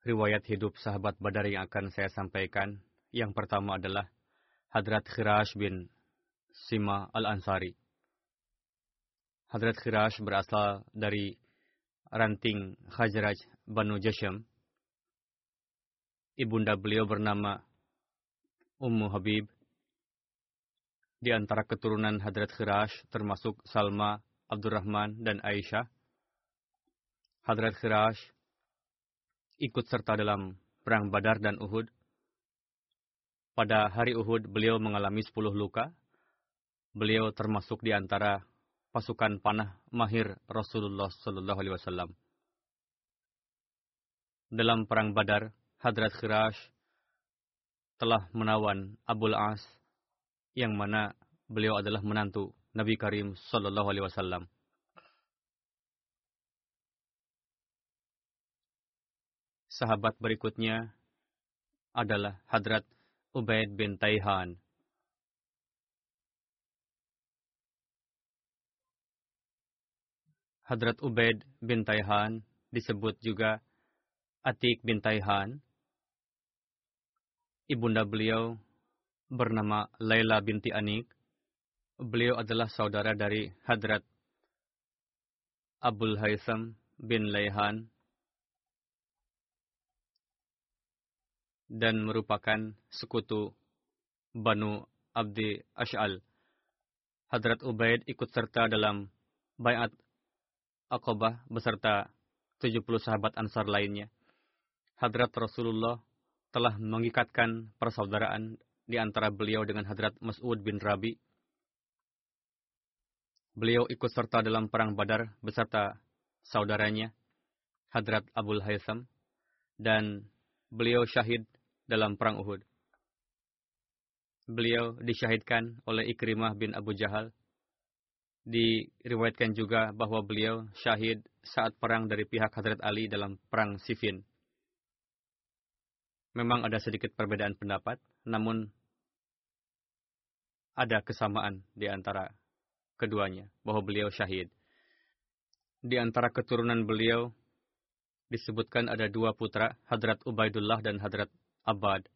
Riwayat hidup sahabat Badar yang akan saya sampaikan. Yang pertama adalah Hadrat Khirash bin Sima al-Ansari. Hadrat Khirash berasal dari ranting Khajraj Banu Jasham. Ibunda beliau bernama Ummu Habib. Di antara keturunan Hadrat Khirash termasuk Salma, Abdurrahman, dan Aisyah. Hadrat Khirash ikut serta dalam perang Badar dan Uhud. Pada hari Uhud, beliau mengalami 10 luka. Beliau termasuk di antara pasukan panah mahir Rasulullah Sallallahu Alaihi Wasallam. Dalam perang Badar, Hadrat Khirash telah menawan Abul As, yang mana beliau adalah menantu Nabi Karim Sallallahu Alaihi Wasallam. Sahabat berikutnya adalah Hadrat Ubaid bin Taihan. Hadrat Ubaid bin Taihan disebut juga Atik bin Taihan. Ibunda beliau bernama Laila binti Anik. Beliau adalah saudara dari Hadrat Abul Haitham bin Laihan dan merupakan sekutu Banu Abdi Ash'al. Hadrat Ubaid ikut serta dalam Bayat Aqabah beserta 70 sahabat ansar lainnya. Hadrat Rasulullah telah mengikatkan persaudaraan di antara beliau dengan Hadrat Mas'ud bin Rabi. Beliau ikut serta dalam perang Badar beserta saudaranya, Hadrat Abul Haitham, dan beliau syahid dalam perang Uhud. Beliau disyahidkan oleh Ikrimah bin Abu Jahal. Diriwayatkan juga bahwa beliau syahid saat perang dari pihak Hadrat Ali dalam perang Siffin. Memang ada sedikit perbedaan pendapat, namun ada kesamaan di antara keduanya, bahwa beliau syahid. Di antara keturunan beliau disebutkan ada dua putra, Hadrat Ubaidullah dan Hadrat Abad.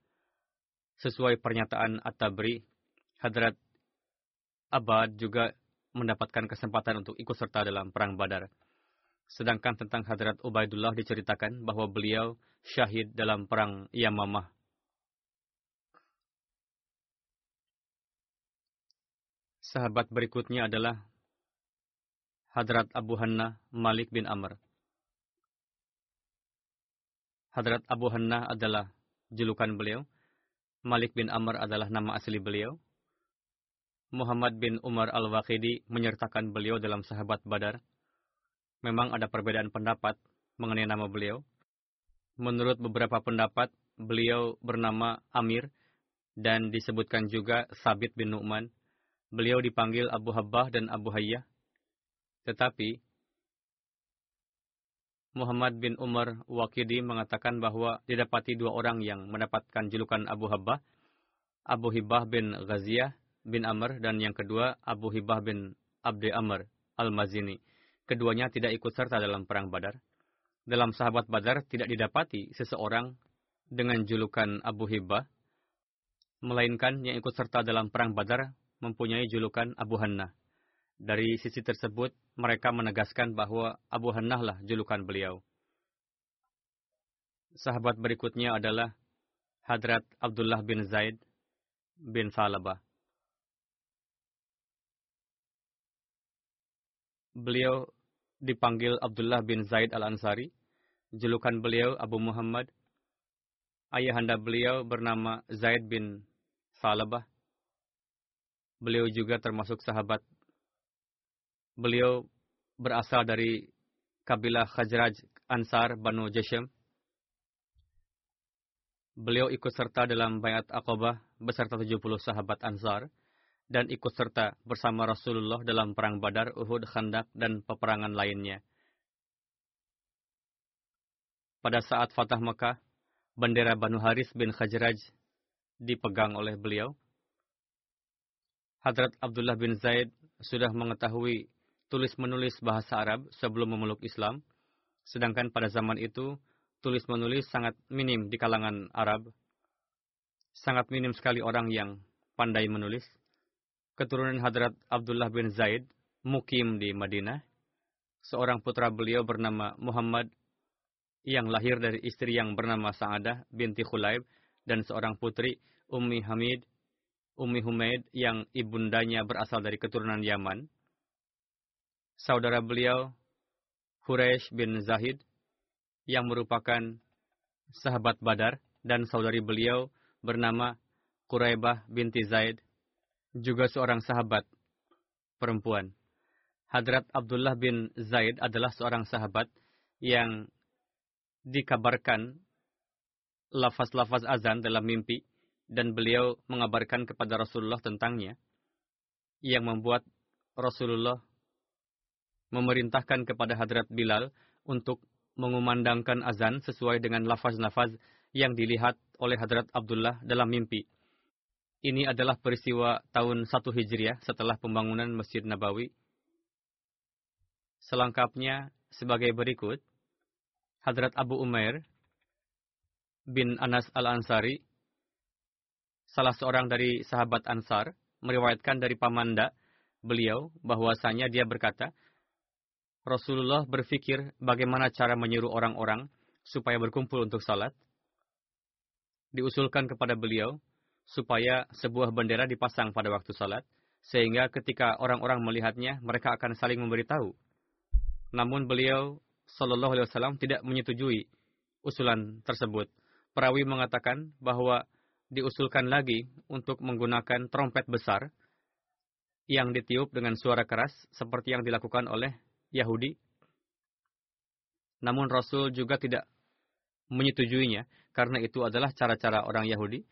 Sesuai pernyataan At-Tabri, Hadrat Abad juga mendapatkan kesempatan untuk ikut serta dalam Perang Badar. Sedangkan tentang Hadrat Ubaidullah diceritakan bahwa beliau syahid dalam Perang Yamamah. Sahabat berikutnya adalah Hadrat Abu Hanna Malik bin Amr. Hadrat Abu Hanna adalah julukan beliau. Malik bin Amr adalah nama asli beliau. Muhammad bin Umar al-Waqidi menyertakan beliau dalam sahabat Badar. memang ada perbedaan pendapat mengenai nama beliau. Menurut beberapa pendapat, beliau bernama Amir dan disebutkan juga Sabit bin Nu'man. Beliau dipanggil Abu Habbah dan Abu Hayyah. Tetapi Muhammad bin Umar Waqidi mengatakan bahwa didapati dua orang yang mendapatkan julukan Abu Habbah, Abu Hibah bin Ghaziyah bin Amr dan yang kedua Abu Hibah bin Abdi Amr Al-Mazini. Keduanya tidak ikut serta dalam perang Badar. Dalam sahabat Badar tidak didapati seseorang dengan julukan Abu Hibah, melainkan yang ikut serta dalam perang Badar mempunyai julukan Abu Hannah. Dari sisi tersebut, mereka menegaskan bahwa Abu Hannah lah julukan beliau. Sahabat berikutnya adalah Hadrat Abdullah bin Zaid bin Salabah. Beliau dipanggil Abdullah bin Zaid al-Ansari. Julukan beliau Abu Muhammad. Ayahanda beliau bernama Zaid bin Salabah. Beliau juga termasuk sahabat. Beliau berasal dari kabilah Khajraj Ansar Banu Jashem. Beliau ikut serta dalam bayat Aqabah beserta 70 sahabat Ansar dan ikut serta bersama Rasulullah dalam perang Badar, Uhud, Khandak, dan peperangan lainnya. Pada saat Fatah Mekah, bendera Banu Haris bin Khajraj dipegang oleh beliau. Hadrat Abdullah bin Zaid sudah mengetahui tulis-menulis bahasa Arab sebelum memeluk Islam, sedangkan pada zaman itu tulis-menulis sangat minim di kalangan Arab. Sangat minim sekali orang yang pandai menulis keturunan Hadrat Abdullah bin Zaid, mukim di Madinah. Seorang putra beliau bernama Muhammad yang lahir dari istri yang bernama Sa'adah binti Khulaib dan seorang putri Ummi Hamid, Ummi Humaid yang ibundanya berasal dari keturunan Yaman. Saudara beliau Huresh bin Zahid yang merupakan sahabat Badar dan saudari beliau bernama Quraibah binti Zaid juga seorang sahabat perempuan. Hadrat Abdullah bin Zaid adalah seorang sahabat yang dikabarkan lafaz-lafaz azan dalam mimpi dan beliau mengabarkan kepada Rasulullah tentangnya yang membuat Rasulullah memerintahkan kepada Hadrat Bilal untuk mengumandangkan azan sesuai dengan lafaz-lafaz yang dilihat oleh Hadrat Abdullah dalam mimpi. Ini adalah peristiwa tahun 1 Hijriah setelah pembangunan Masjid Nabawi. Selengkapnya sebagai berikut. Hadrat Abu Umair bin Anas al-Ansari, salah seorang dari sahabat Ansar, meriwayatkan dari pamanda beliau bahwasanya dia berkata, Rasulullah berfikir bagaimana cara menyuruh orang-orang supaya berkumpul untuk salat. Diusulkan kepada beliau, supaya sebuah bendera dipasang pada waktu salat, sehingga ketika orang-orang melihatnya, mereka akan saling memberitahu. Namun beliau, Shallallahu Alaihi Wasallam, tidak menyetujui usulan tersebut. Perawi mengatakan bahwa diusulkan lagi untuk menggunakan trompet besar yang ditiup dengan suara keras seperti yang dilakukan oleh Yahudi. Namun Rasul juga tidak menyetujuinya karena itu adalah cara-cara orang Yahudi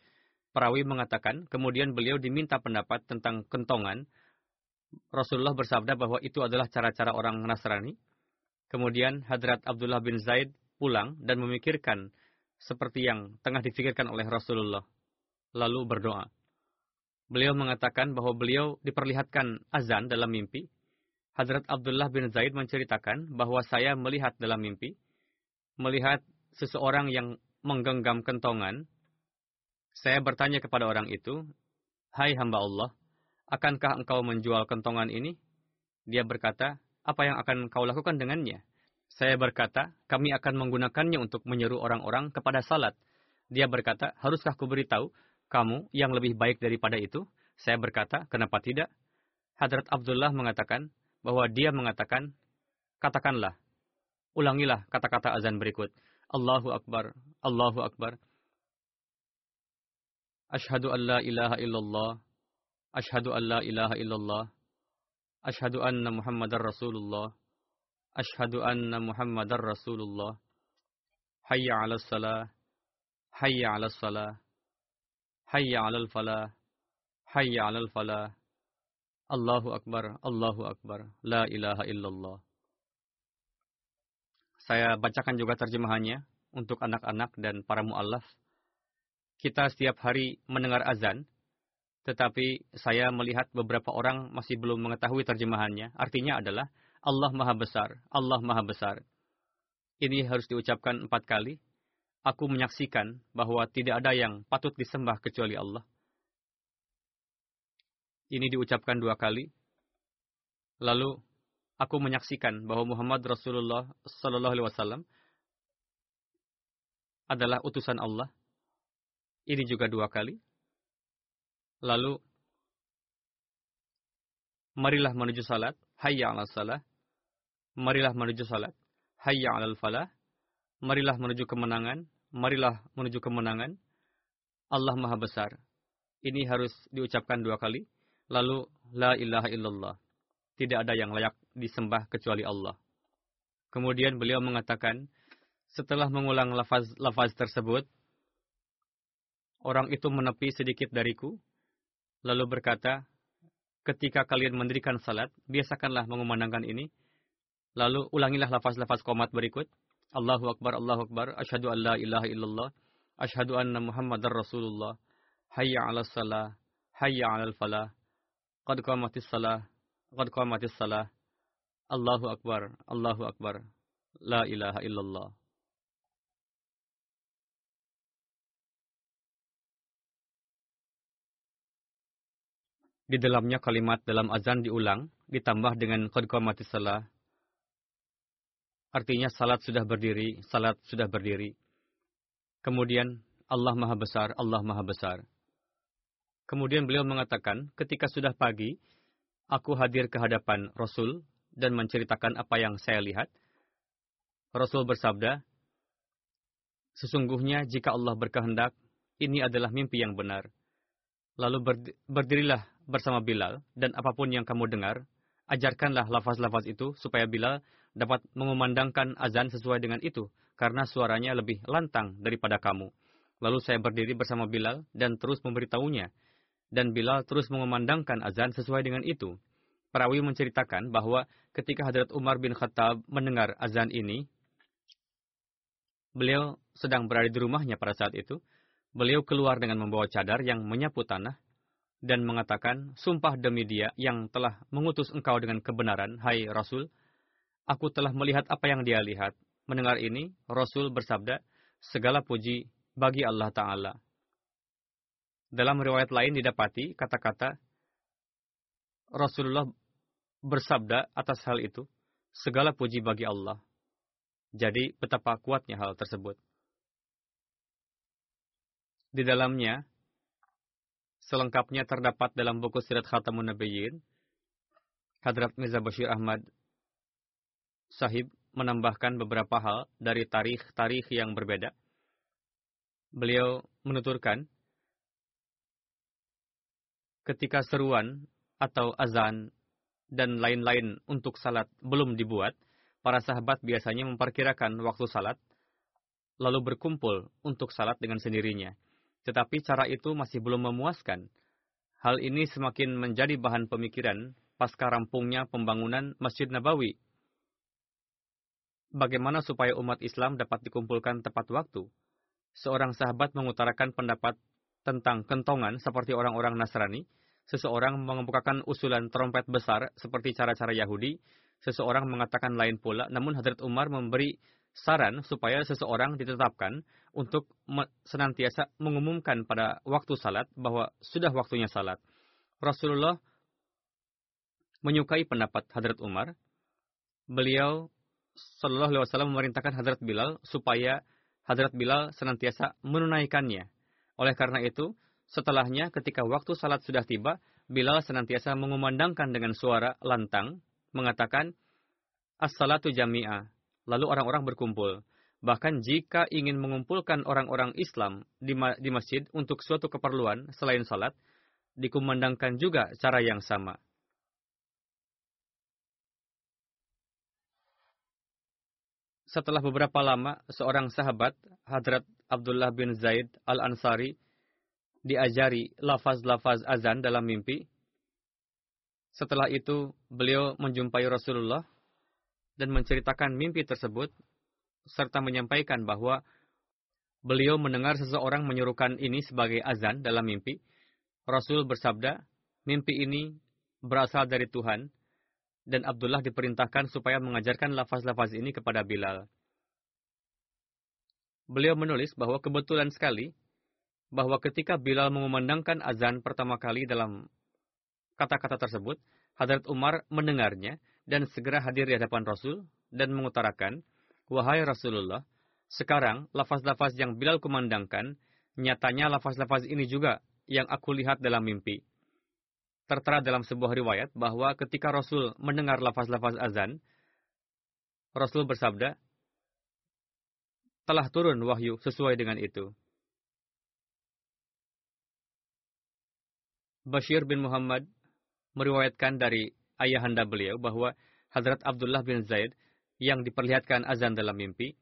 Perawi mengatakan, kemudian beliau diminta pendapat tentang kentongan. Rasulullah bersabda bahwa itu adalah cara-cara orang Nasrani. Kemudian Hadrat Abdullah bin Zaid pulang dan memikirkan seperti yang tengah difikirkan oleh Rasulullah. Lalu berdoa. Beliau mengatakan bahwa beliau diperlihatkan azan dalam mimpi. Hadrat Abdullah bin Zaid menceritakan bahwa saya melihat dalam mimpi, melihat seseorang yang menggenggam kentongan saya bertanya kepada orang itu, Hai hamba Allah, akankah engkau menjual kentongan ini? Dia berkata, apa yang akan kau lakukan dengannya? Saya berkata, kami akan menggunakannya untuk menyeru orang-orang kepada salat. Dia berkata, haruskah ku beritahu kamu yang lebih baik daripada itu? Saya berkata, kenapa tidak? Hadrat Abdullah mengatakan bahwa dia mengatakan, katakanlah, ulangilah kata-kata azan berikut. Allahu Akbar, Allahu Akbar. Ashhadu an la ilaha illallah. Ashhadu an la ilaha illallah. Ashhadu anna Muhammadar Rasulullah. Ashhadu anna Muhammadar Rasulullah. Hayya 'alas salah. Hayya 'alas salah. Hayya 'alal falah. Hayya 'alal falah. Allahu akbar, Allahu akbar. La ilaha illallah. Saya bacakan juga terjemahannya untuk anak-anak dan para mu'allaf. Kita setiap hari mendengar azan, tetapi saya melihat beberapa orang masih belum mengetahui terjemahannya. Artinya adalah Allah Maha Besar, Allah Maha Besar. Ini harus diucapkan empat kali. Aku menyaksikan bahwa tidak ada yang patut disembah kecuali Allah. Ini diucapkan dua kali. Lalu aku menyaksikan bahwa Muhammad Rasulullah Sallallahu Alaihi Wasallam adalah utusan Allah. Ini juga dua kali. Lalu marilah menuju salat. Hayya ala salah. Marilah menuju salat. Hayya ala falah. Marilah menuju kemenangan. Marilah menuju kemenangan. Allah Maha Besar. Ini harus diucapkan dua kali. Lalu, La ilaha illallah. Tidak ada yang layak disembah kecuali Allah. Kemudian beliau mengatakan, setelah mengulang lafaz-lafaz tersebut, orang itu menepi sedikit dariku, lalu berkata, ketika kalian mendirikan salat, biasakanlah mengumandangkan ini, lalu ulangilah lafaz-lafaz komat berikut, Allahu Akbar, Allahu Akbar, Ashadu an la ilaha illallah, Ashadu anna Muhammadar Rasulullah, Hayya ala salah, Hayya ala falah, Qad qamatis salah, Qad qamatis salah, Allahu Akbar, Allahu Akbar, La ilaha illallah. Di dalamnya kalimat dalam azan diulang, ditambah dengan qad qamatis salah. Artinya salat sudah berdiri, salat sudah berdiri. Kemudian Allah Maha Besar, Allah Maha Besar. Kemudian beliau mengatakan, ketika sudah pagi, aku hadir ke hadapan Rasul dan menceritakan apa yang saya lihat. Rasul bersabda, Sesungguhnya jika Allah berkehendak, ini adalah mimpi yang benar. Lalu berdirilah bersama Bilal, dan apa pun yang kamu dengar, ajarkanlah lafaz-lafaz itu supaya Bilal dapat mengumandangkan azan sesuai dengan itu, karena suaranya lebih lantang daripada kamu. Lalu saya berdiri bersama Bilal dan terus memberitahunya, dan Bilal terus mengumandangkan azan sesuai dengan itu. Perawi menceritakan bahwa ketika Hadrat Umar bin Khattab mendengar azan ini, beliau sedang berada di rumahnya pada saat itu, Beliau keluar dengan membawa cadar yang menyapu tanah dan mengatakan, Sumpah demi dia yang telah mengutus engkau dengan kebenaran, hai Rasul, aku telah melihat apa yang dia lihat. Mendengar ini, Rasul bersabda, segala puji bagi Allah Ta'ala. Dalam riwayat lain didapati kata-kata, Rasulullah bersabda atas hal itu, segala puji bagi Allah. Jadi betapa kuatnya hal tersebut. Di dalamnya, selengkapnya terdapat dalam buku Sirat Khatamun Nabiyyin, Hadrat Mirza Bashir Ahmad Sahib menambahkan beberapa hal dari tarikh-tarikh yang berbeda. Beliau menuturkan, ketika seruan atau azan dan lain-lain untuk salat belum dibuat, para sahabat biasanya memperkirakan waktu salat, lalu berkumpul untuk salat dengan sendirinya. Tetapi cara itu masih belum memuaskan. Hal ini semakin menjadi bahan pemikiran pasca rampungnya pembangunan Masjid Nabawi. Bagaimana supaya umat Islam dapat dikumpulkan tepat waktu? Seorang sahabat mengutarakan pendapat tentang kentongan seperti orang-orang Nasrani. Seseorang mengemukakan usulan trompet besar seperti cara-cara Yahudi. Seseorang mengatakan lain pula, namun Hadrat Umar memberi saran supaya seseorang ditetapkan untuk senantiasa mengumumkan pada waktu salat bahwa sudah waktunya salat. Rasulullah menyukai pendapat Hadrat Umar. Beliau Shallallahu Alaihi Wasallam memerintahkan Hadrat Bilal supaya Hadrat Bilal senantiasa menunaikannya. Oleh karena itu, setelahnya ketika waktu salat sudah tiba, Bilal senantiasa mengumandangkan dengan suara lantang, mengatakan, As-salatu jami'ah, lalu orang-orang berkumpul. Bahkan jika ingin mengumpulkan orang-orang Islam di, ma di masjid untuk suatu keperluan selain salat, dikumandangkan juga cara yang sama. setelah beberapa lama, seorang sahabat, Hadrat Abdullah bin Zaid al-Ansari, diajari lafaz-lafaz azan dalam mimpi. Setelah itu, beliau menjumpai Rasulullah dan menceritakan mimpi tersebut, serta menyampaikan bahwa beliau mendengar seseorang menyuruhkan ini sebagai azan dalam mimpi. Rasul bersabda, mimpi ini berasal dari Tuhan, dan Abdullah diperintahkan supaya mengajarkan lafaz-lafaz ini kepada Bilal. Beliau menulis bahwa kebetulan sekali bahwa ketika Bilal mengumandangkan azan pertama kali dalam kata-kata tersebut, Hadrat Umar mendengarnya dan segera hadir di hadapan Rasul dan mengutarakan, Wahai Rasulullah, sekarang lafaz-lafaz yang Bilal kumandangkan, nyatanya lafaz-lafaz ini juga yang aku lihat dalam mimpi. Tertera dalam sebuah riwayat bahwa ketika Rasul mendengar lafaz-lafaz azan, Rasul bersabda, telah turun wahyu sesuai dengan itu. Bashir bin Muhammad meriwayatkan dari ayahanda beliau bahwa Hadrat Abdullah bin Zaid yang diperlihatkan azan dalam mimpi,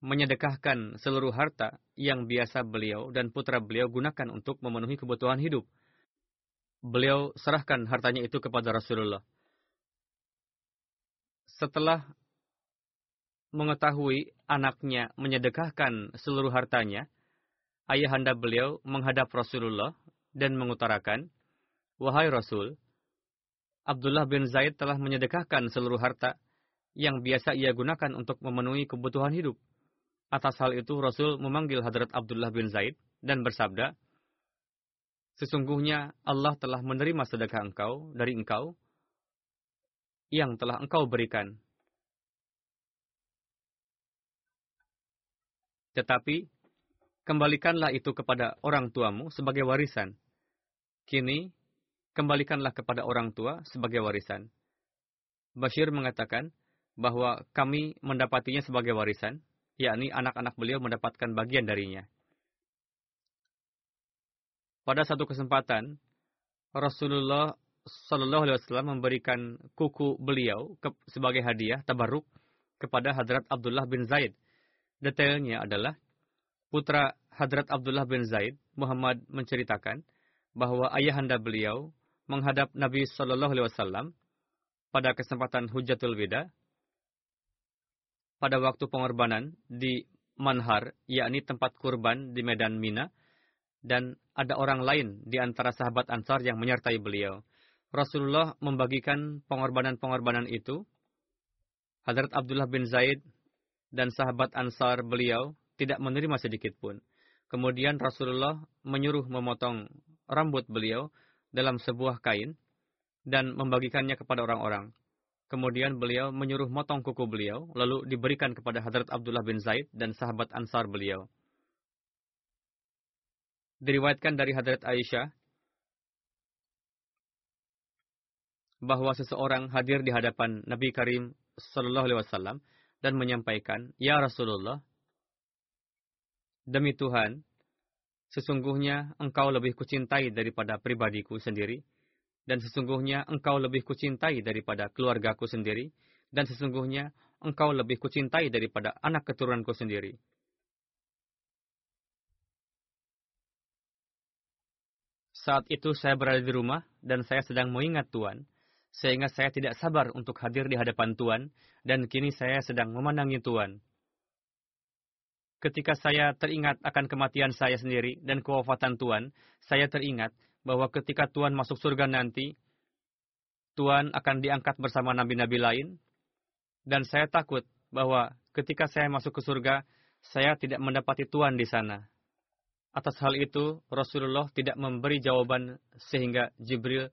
menyedekahkan seluruh harta yang biasa beliau dan putra beliau gunakan untuk memenuhi kebutuhan hidup beliau serahkan hartanya itu kepada Rasulullah. Setelah mengetahui anaknya menyedekahkan seluruh hartanya, ayahanda beliau menghadap Rasulullah dan mengutarakan, Wahai Rasul, Abdullah bin Zaid telah menyedekahkan seluruh harta yang biasa ia gunakan untuk memenuhi kebutuhan hidup. Atas hal itu Rasul memanggil Hadrat Abdullah bin Zaid dan bersabda, Sesungguhnya Allah telah menerima sedekah engkau dari engkau yang telah engkau berikan. Tetapi, kembalikanlah itu kepada orang tuamu sebagai warisan. Kini, kembalikanlah kepada orang tua sebagai warisan. Bashir mengatakan bahwa kami mendapatinya sebagai warisan, yakni anak-anak beliau mendapatkan bagian darinya. Pada satu kesempatan, Rasulullah Shallallahu Alaihi Wasallam memberikan kuku beliau sebagai hadiah tabaruk kepada Hadrat Abdullah bin Zaid. Detailnya adalah putra Hadrat Abdullah bin Zaid, Muhammad menceritakan bahwa ayahanda beliau menghadap Nabi Shallallahu Alaihi Wasallam pada kesempatan Hujatul Wida pada waktu pengorbanan di Manhar, yakni tempat kurban di Medan Mina, dan ada orang lain di antara sahabat Ansar yang menyertai beliau. Rasulullah membagikan pengorbanan-pengorbanan itu. Hadrat Abdullah bin Zaid dan sahabat Ansar beliau tidak menerima sedikit pun. Kemudian Rasulullah menyuruh memotong rambut beliau dalam sebuah kain dan membagikannya kepada orang-orang. Kemudian beliau menyuruh motong kuku beliau, lalu diberikan kepada Hadrat Abdullah bin Zaid dan sahabat Ansar beliau diriwayatkan dari Hadrat Aisyah bahwa seseorang hadir di hadapan Nabi Karim Sallallahu Alaihi Wasallam dan menyampaikan, Ya Rasulullah, demi Tuhan, sesungguhnya engkau lebih kucintai daripada pribadiku sendiri, dan sesungguhnya engkau lebih kucintai daripada keluargaku sendiri, dan sesungguhnya engkau lebih kucintai daripada anak keturunanku sendiri. Saat itu saya berada di rumah dan saya sedang mengingat Tuhan, sehingga saya tidak sabar untuk hadir di hadapan Tuhan, dan kini saya sedang memandangi Tuhan. Ketika saya teringat akan kematian saya sendiri dan kewafatan Tuhan, saya teringat bahwa ketika Tuhan masuk surga nanti, Tuhan akan diangkat bersama nabi-nabi lain, dan saya takut bahwa ketika saya masuk ke surga, saya tidak mendapati Tuhan di sana. Atas hal itu, Rasulullah tidak memberi jawaban sehingga Jibril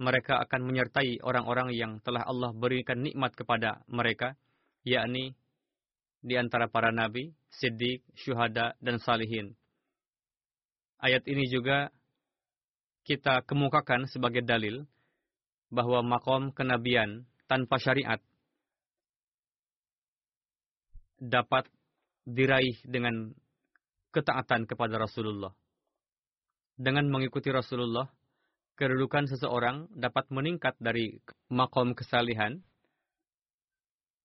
Mereka akan menyertai orang-orang yang telah Allah berikan nikmat kepada mereka, yakni di antara para nabi, siddiq, syuhada, dan salihin. Ayat ini juga kita kemukakan sebagai dalil bahwa makom kenabian tanpa syariat dapat diraih dengan ketaatan kepada Rasulullah. Dengan mengikuti Rasulullah, kedudukan seseorang dapat meningkat dari makom kesalihan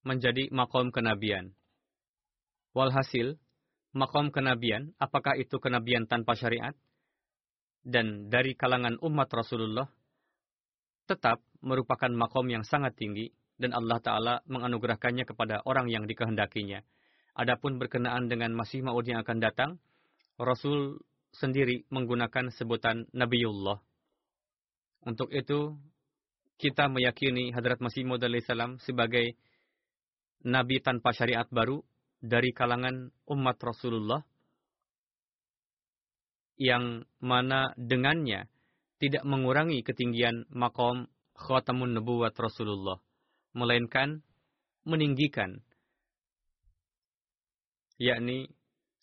menjadi makom kenabian. Walhasil, makom kenabian, apakah itu kenabian tanpa syariat? Dan dari kalangan umat Rasulullah, tetap merupakan makom yang sangat tinggi, dan Allah Ta'ala menganugerahkannya kepada orang yang dikehendakinya. Adapun berkenaan dengan Masih Maud yang akan datang, Rasul sendiri menggunakan sebutan Nabiullah. Untuk itu, kita meyakini Hadrat Masih Maud sebagai Nabi tanpa syariat baru dari kalangan umat Rasulullah yang mana dengannya tidak mengurangi ketinggian makom khatamun nubuwat Rasulullah, melainkan meninggikan. Yakni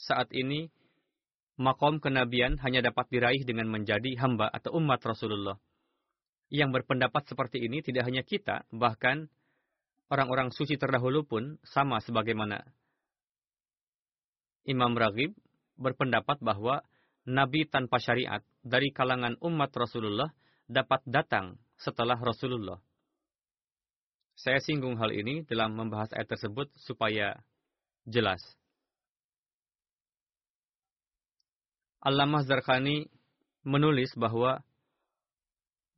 saat ini makom kenabian hanya dapat diraih dengan menjadi hamba atau umat Rasulullah. Yang berpendapat seperti ini tidak hanya kita, bahkan orang-orang suci terdahulu pun sama sebagaimana Imam Raghib berpendapat bahwa nabi tanpa syariat dari kalangan umat Rasulullah dapat datang setelah Rasulullah. Saya singgung hal ini dalam membahas ayat tersebut supaya jelas. Allamah Zarqani menulis bahwa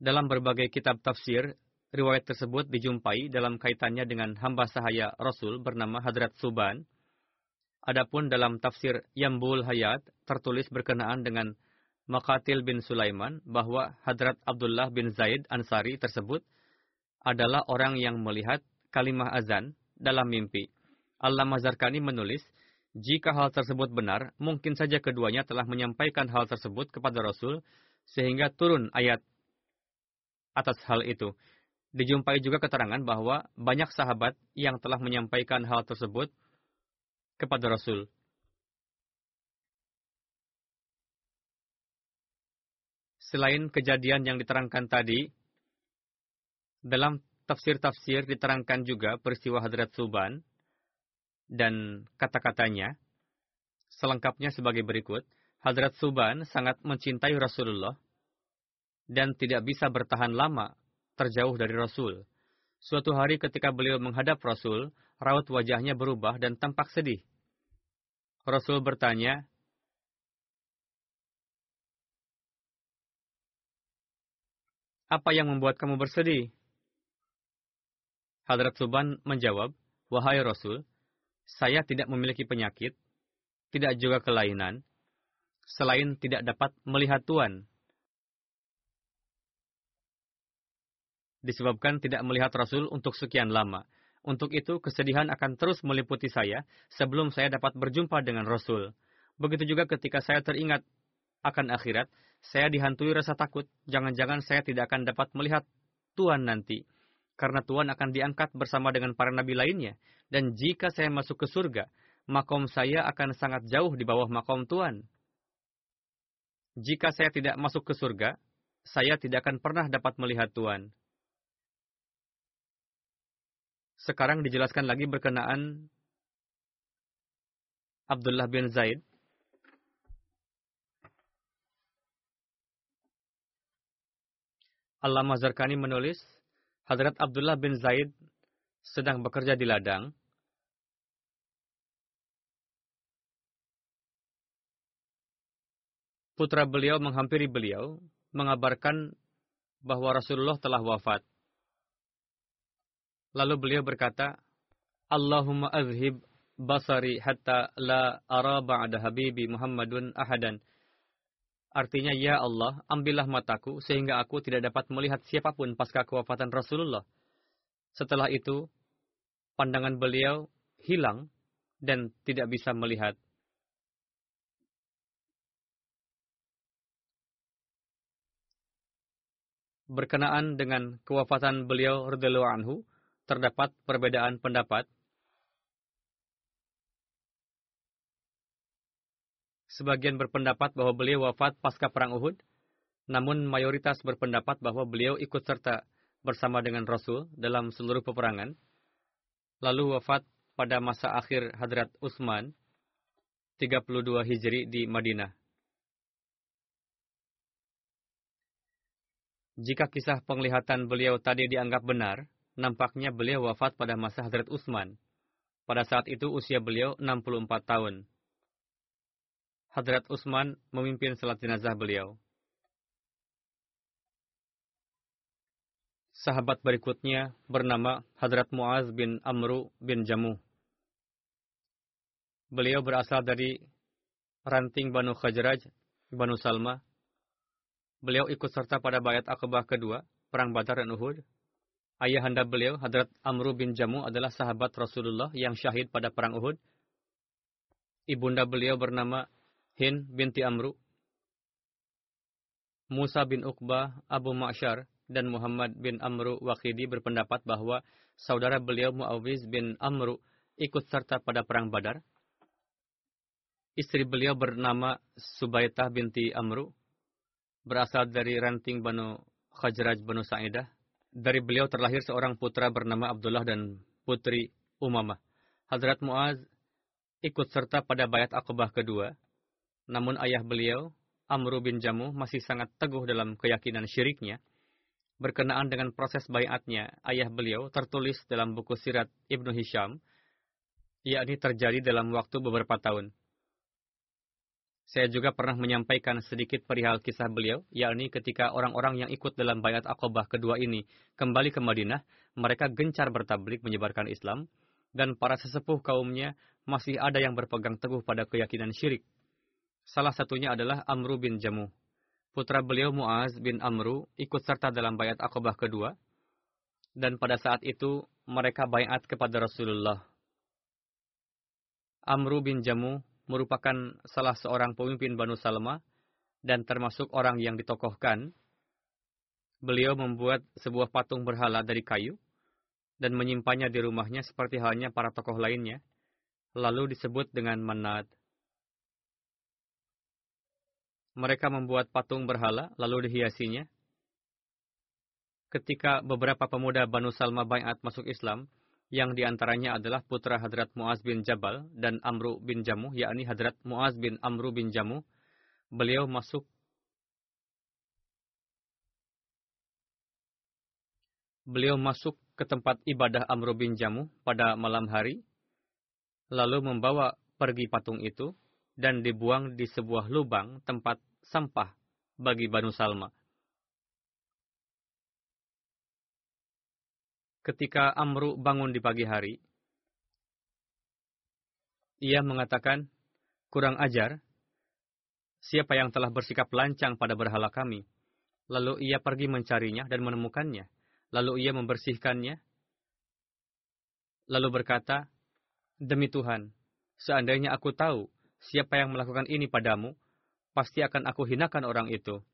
dalam berbagai kitab tafsir, riwayat tersebut dijumpai dalam kaitannya dengan hamba sahaya Rasul bernama Hadrat Suban, Adapun dalam tafsir Yambul Hayat tertulis berkenaan dengan Makatil bin Sulaiman bahwa Hadrat Abdullah bin Zaid Ansari tersebut adalah orang yang melihat kalimah azan dalam mimpi. Allah Mazarkani menulis, jika hal tersebut benar, mungkin saja keduanya telah menyampaikan hal tersebut kepada Rasul, sehingga turun ayat atas hal itu. Dijumpai juga keterangan bahwa banyak sahabat yang telah menyampaikan hal tersebut kepada Rasul. Selain kejadian yang diterangkan tadi, dalam tafsir-tafsir diterangkan juga peristiwa Hadrat Suban dan kata-katanya. Selengkapnya sebagai berikut. Hadrat Suban sangat mencintai Rasulullah dan tidak bisa bertahan lama terjauh dari Rasul. Suatu hari ketika beliau menghadap Rasul, raut wajahnya berubah dan tampak sedih. Rasul bertanya, Apa yang membuat kamu bersedih? Hadrat Suban menjawab, Wahai Rasul, saya tidak memiliki penyakit, tidak juga kelainan, selain tidak dapat melihat Tuhan. Disebabkan tidak melihat Rasul untuk sekian lama. Untuk itu, kesedihan akan terus meliputi saya sebelum saya dapat berjumpa dengan Rasul. Begitu juga ketika saya teringat akan akhirat, saya dihantui rasa takut, jangan-jangan saya tidak akan dapat melihat Tuhan nanti. Karena Tuhan akan diangkat bersama dengan para nabi lainnya. Dan jika saya masuk ke surga, makom saya akan sangat jauh di bawah makom Tuhan. Jika saya tidak masuk ke surga, saya tidak akan pernah dapat melihat Tuhan. Sekarang dijelaskan lagi berkenaan Abdullah bin Zaid. Allama Zarkani menulis, Hadrat Abdullah bin Zaid sedang bekerja di ladang. Putra beliau menghampiri beliau, mengabarkan bahwa Rasulullah telah wafat. Lalu beliau berkata, Allahumma azhib basari hatta la ara ba'da habibi Muhammadun ahadan. Artinya, Ya Allah, ambillah mataku sehingga aku tidak dapat melihat siapa pun pasca kewafatan Rasulullah. Setelah itu, pandangan beliau hilang dan tidak bisa melihat. Berkenaan dengan kewafatan beliau radhiyallahu anhu, terdapat perbedaan pendapat Sebagian berpendapat bahwa beliau wafat pasca perang Uhud, namun mayoritas berpendapat bahwa beliau ikut serta bersama dengan Rasul dalam seluruh peperangan, lalu wafat pada masa akhir Hadrat Utsman 32 Hijri di Madinah. Jika kisah penglihatan beliau tadi dianggap benar, nampaknya beliau wafat pada masa Hadrat Utsman. Pada saat itu usia beliau 64 tahun. Hadrat Utsman memimpin salat jenazah beliau. Sahabat berikutnya bernama Hadrat Muaz bin Amru bin Jamuh. Beliau berasal dari ranting Banu Khajraj, Banu Salma. Beliau ikut serta pada bayat akabah kedua, Perang Badar dan Uhud. Ayahanda beliau, Hadrat Amru bin Jamu adalah sahabat Rasulullah yang syahid pada Perang Uhud. Ibunda beliau bernama Hin binti Amru, Musa bin Uqbah, Abu Ma'syar, dan Muhammad bin Amru Waqidi berpendapat bahwa saudara beliau Muawiz bin Amru ikut serta pada perang Badar. Istri beliau bernama Subaitah binti Amru, berasal dari ranting Banu Khajraj Banu Sa'idah. Dari beliau terlahir seorang putra bernama Abdullah dan putri Umamah. Hadrat Muaz ikut serta pada bayat akobah kedua namun ayah beliau, Amru bin Jamu, masih sangat teguh dalam keyakinan syiriknya. Berkenaan dengan proses bayatnya, ayah beliau tertulis dalam buku sirat Ibnu Hisham, yakni terjadi dalam waktu beberapa tahun. Saya juga pernah menyampaikan sedikit perihal kisah beliau, yakni ketika orang-orang yang ikut dalam bayat akobah kedua ini kembali ke Madinah, mereka gencar bertablik menyebarkan Islam, dan para sesepuh kaumnya masih ada yang berpegang teguh pada keyakinan syirik. Salah satunya adalah Amru bin Jamu. Putra beliau Muaz bin Amru ikut serta dalam bayat akobah kedua. Dan pada saat itu mereka bayat kepada Rasulullah. Amru bin Jamu merupakan salah seorang pemimpin Banu Salma dan termasuk orang yang ditokohkan. Beliau membuat sebuah patung berhala dari kayu dan menyimpannya di rumahnya seperti halnya para tokoh lainnya, lalu disebut dengan Manad. Mereka membuat patung berhala, lalu dihiasinya. Ketika beberapa pemuda Banu Salma Bayat masuk Islam, yang di antaranya adalah putra Hadrat Muaz bin Jabal dan Amru bin Jamuh, yakni Hadrat Muaz bin Amru bin Jamuh, beliau masuk beliau masuk ke tempat ibadah Amru bin Jamuh pada malam hari, lalu membawa pergi patung itu, dan dibuang di sebuah lubang tempat sampah bagi Banu Salma. Ketika Amru bangun di pagi hari, ia mengatakan, kurang ajar, siapa yang telah bersikap lancang pada berhala kami. Lalu ia pergi mencarinya dan menemukannya. Lalu ia membersihkannya. Lalu berkata, Demi Tuhan, seandainya aku tahu siapa yang melakukan ini padamu, pasti akan aku hinakan orang itu.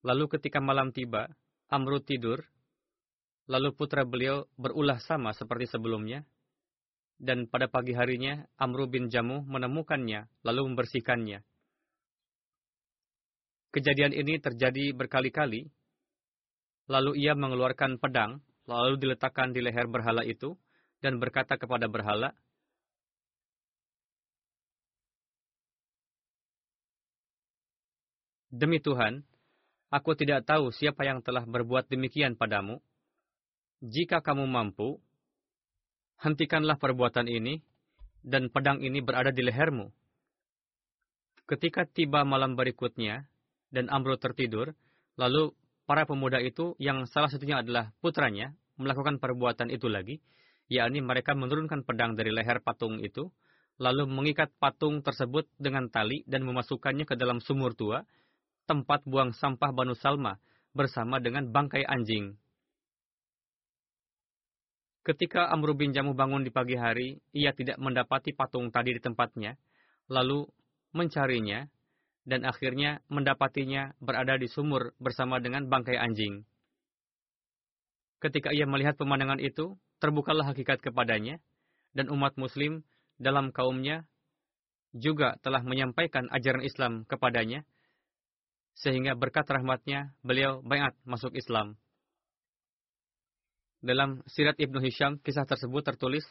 Lalu ketika malam tiba, Amru tidur, lalu putra beliau berulah sama seperti sebelumnya, dan pada pagi harinya Amru bin Jamu menemukannya, lalu membersihkannya. Kejadian ini terjadi berkali-kali, lalu ia mengeluarkan pedang, lalu diletakkan di leher berhala itu, dan berkata kepada berhala, Demi Tuhan, aku tidak tahu siapa yang telah berbuat demikian padamu. Jika kamu mampu, hentikanlah perbuatan ini, dan pedang ini berada di lehermu. Ketika tiba malam berikutnya, dan Amro tertidur, lalu para pemuda itu, yang salah satunya adalah putranya, melakukan perbuatan itu lagi, yakni mereka menurunkan pedang dari leher patung itu, lalu mengikat patung tersebut dengan tali dan memasukkannya ke dalam sumur tua, tempat buang sampah Banu Salma bersama dengan bangkai anjing. Ketika Amr bin Jamuh bangun di pagi hari, ia tidak mendapati patung tadi di tempatnya, lalu mencarinya, dan akhirnya mendapatinya berada di sumur bersama dengan bangkai anjing. Ketika ia melihat pemandangan itu, terbukalah hakikat kepadanya, dan umat muslim dalam kaumnya juga telah menyampaikan ajaran Islam kepadanya, sehingga berkat rahmatnya beliau bayat masuk Islam. Dalam Sirat Ibnu Hisham, kisah tersebut tertulis,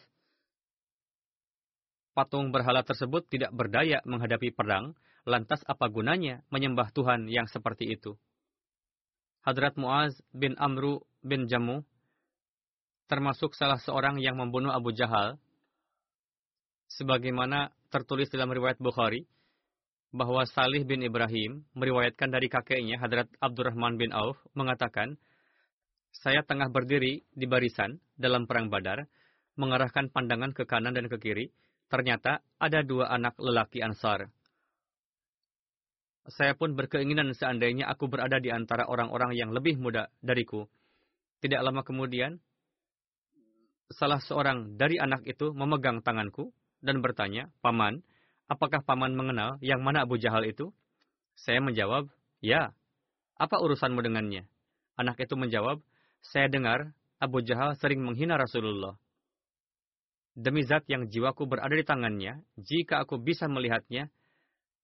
patung berhala tersebut tidak berdaya menghadapi perang, lantas apa gunanya menyembah Tuhan yang seperti itu? Hadrat Muaz bin Amru bin Jamu termasuk salah seorang yang membunuh Abu Jahal, sebagaimana tertulis dalam riwayat Bukhari, bahwa Salih bin Ibrahim meriwayatkan dari kakeknya Hadrat Abdurrahman bin Auf mengatakan, saya tengah berdiri di barisan dalam perang badar, mengarahkan pandangan ke kanan dan ke kiri, ternyata ada dua anak lelaki ansar. Saya pun berkeinginan seandainya aku berada di antara orang-orang yang lebih muda dariku. Tidak lama kemudian, salah seorang dari anak itu memegang tanganku dan bertanya, Paman, apakah Paman mengenal yang mana Abu Jahal itu? Saya menjawab, ya. Apa urusanmu dengannya? Anak itu menjawab, saya dengar Abu Jahal sering menghina Rasulullah. Demi zat yang jiwaku berada di tangannya, jika aku bisa melihatnya,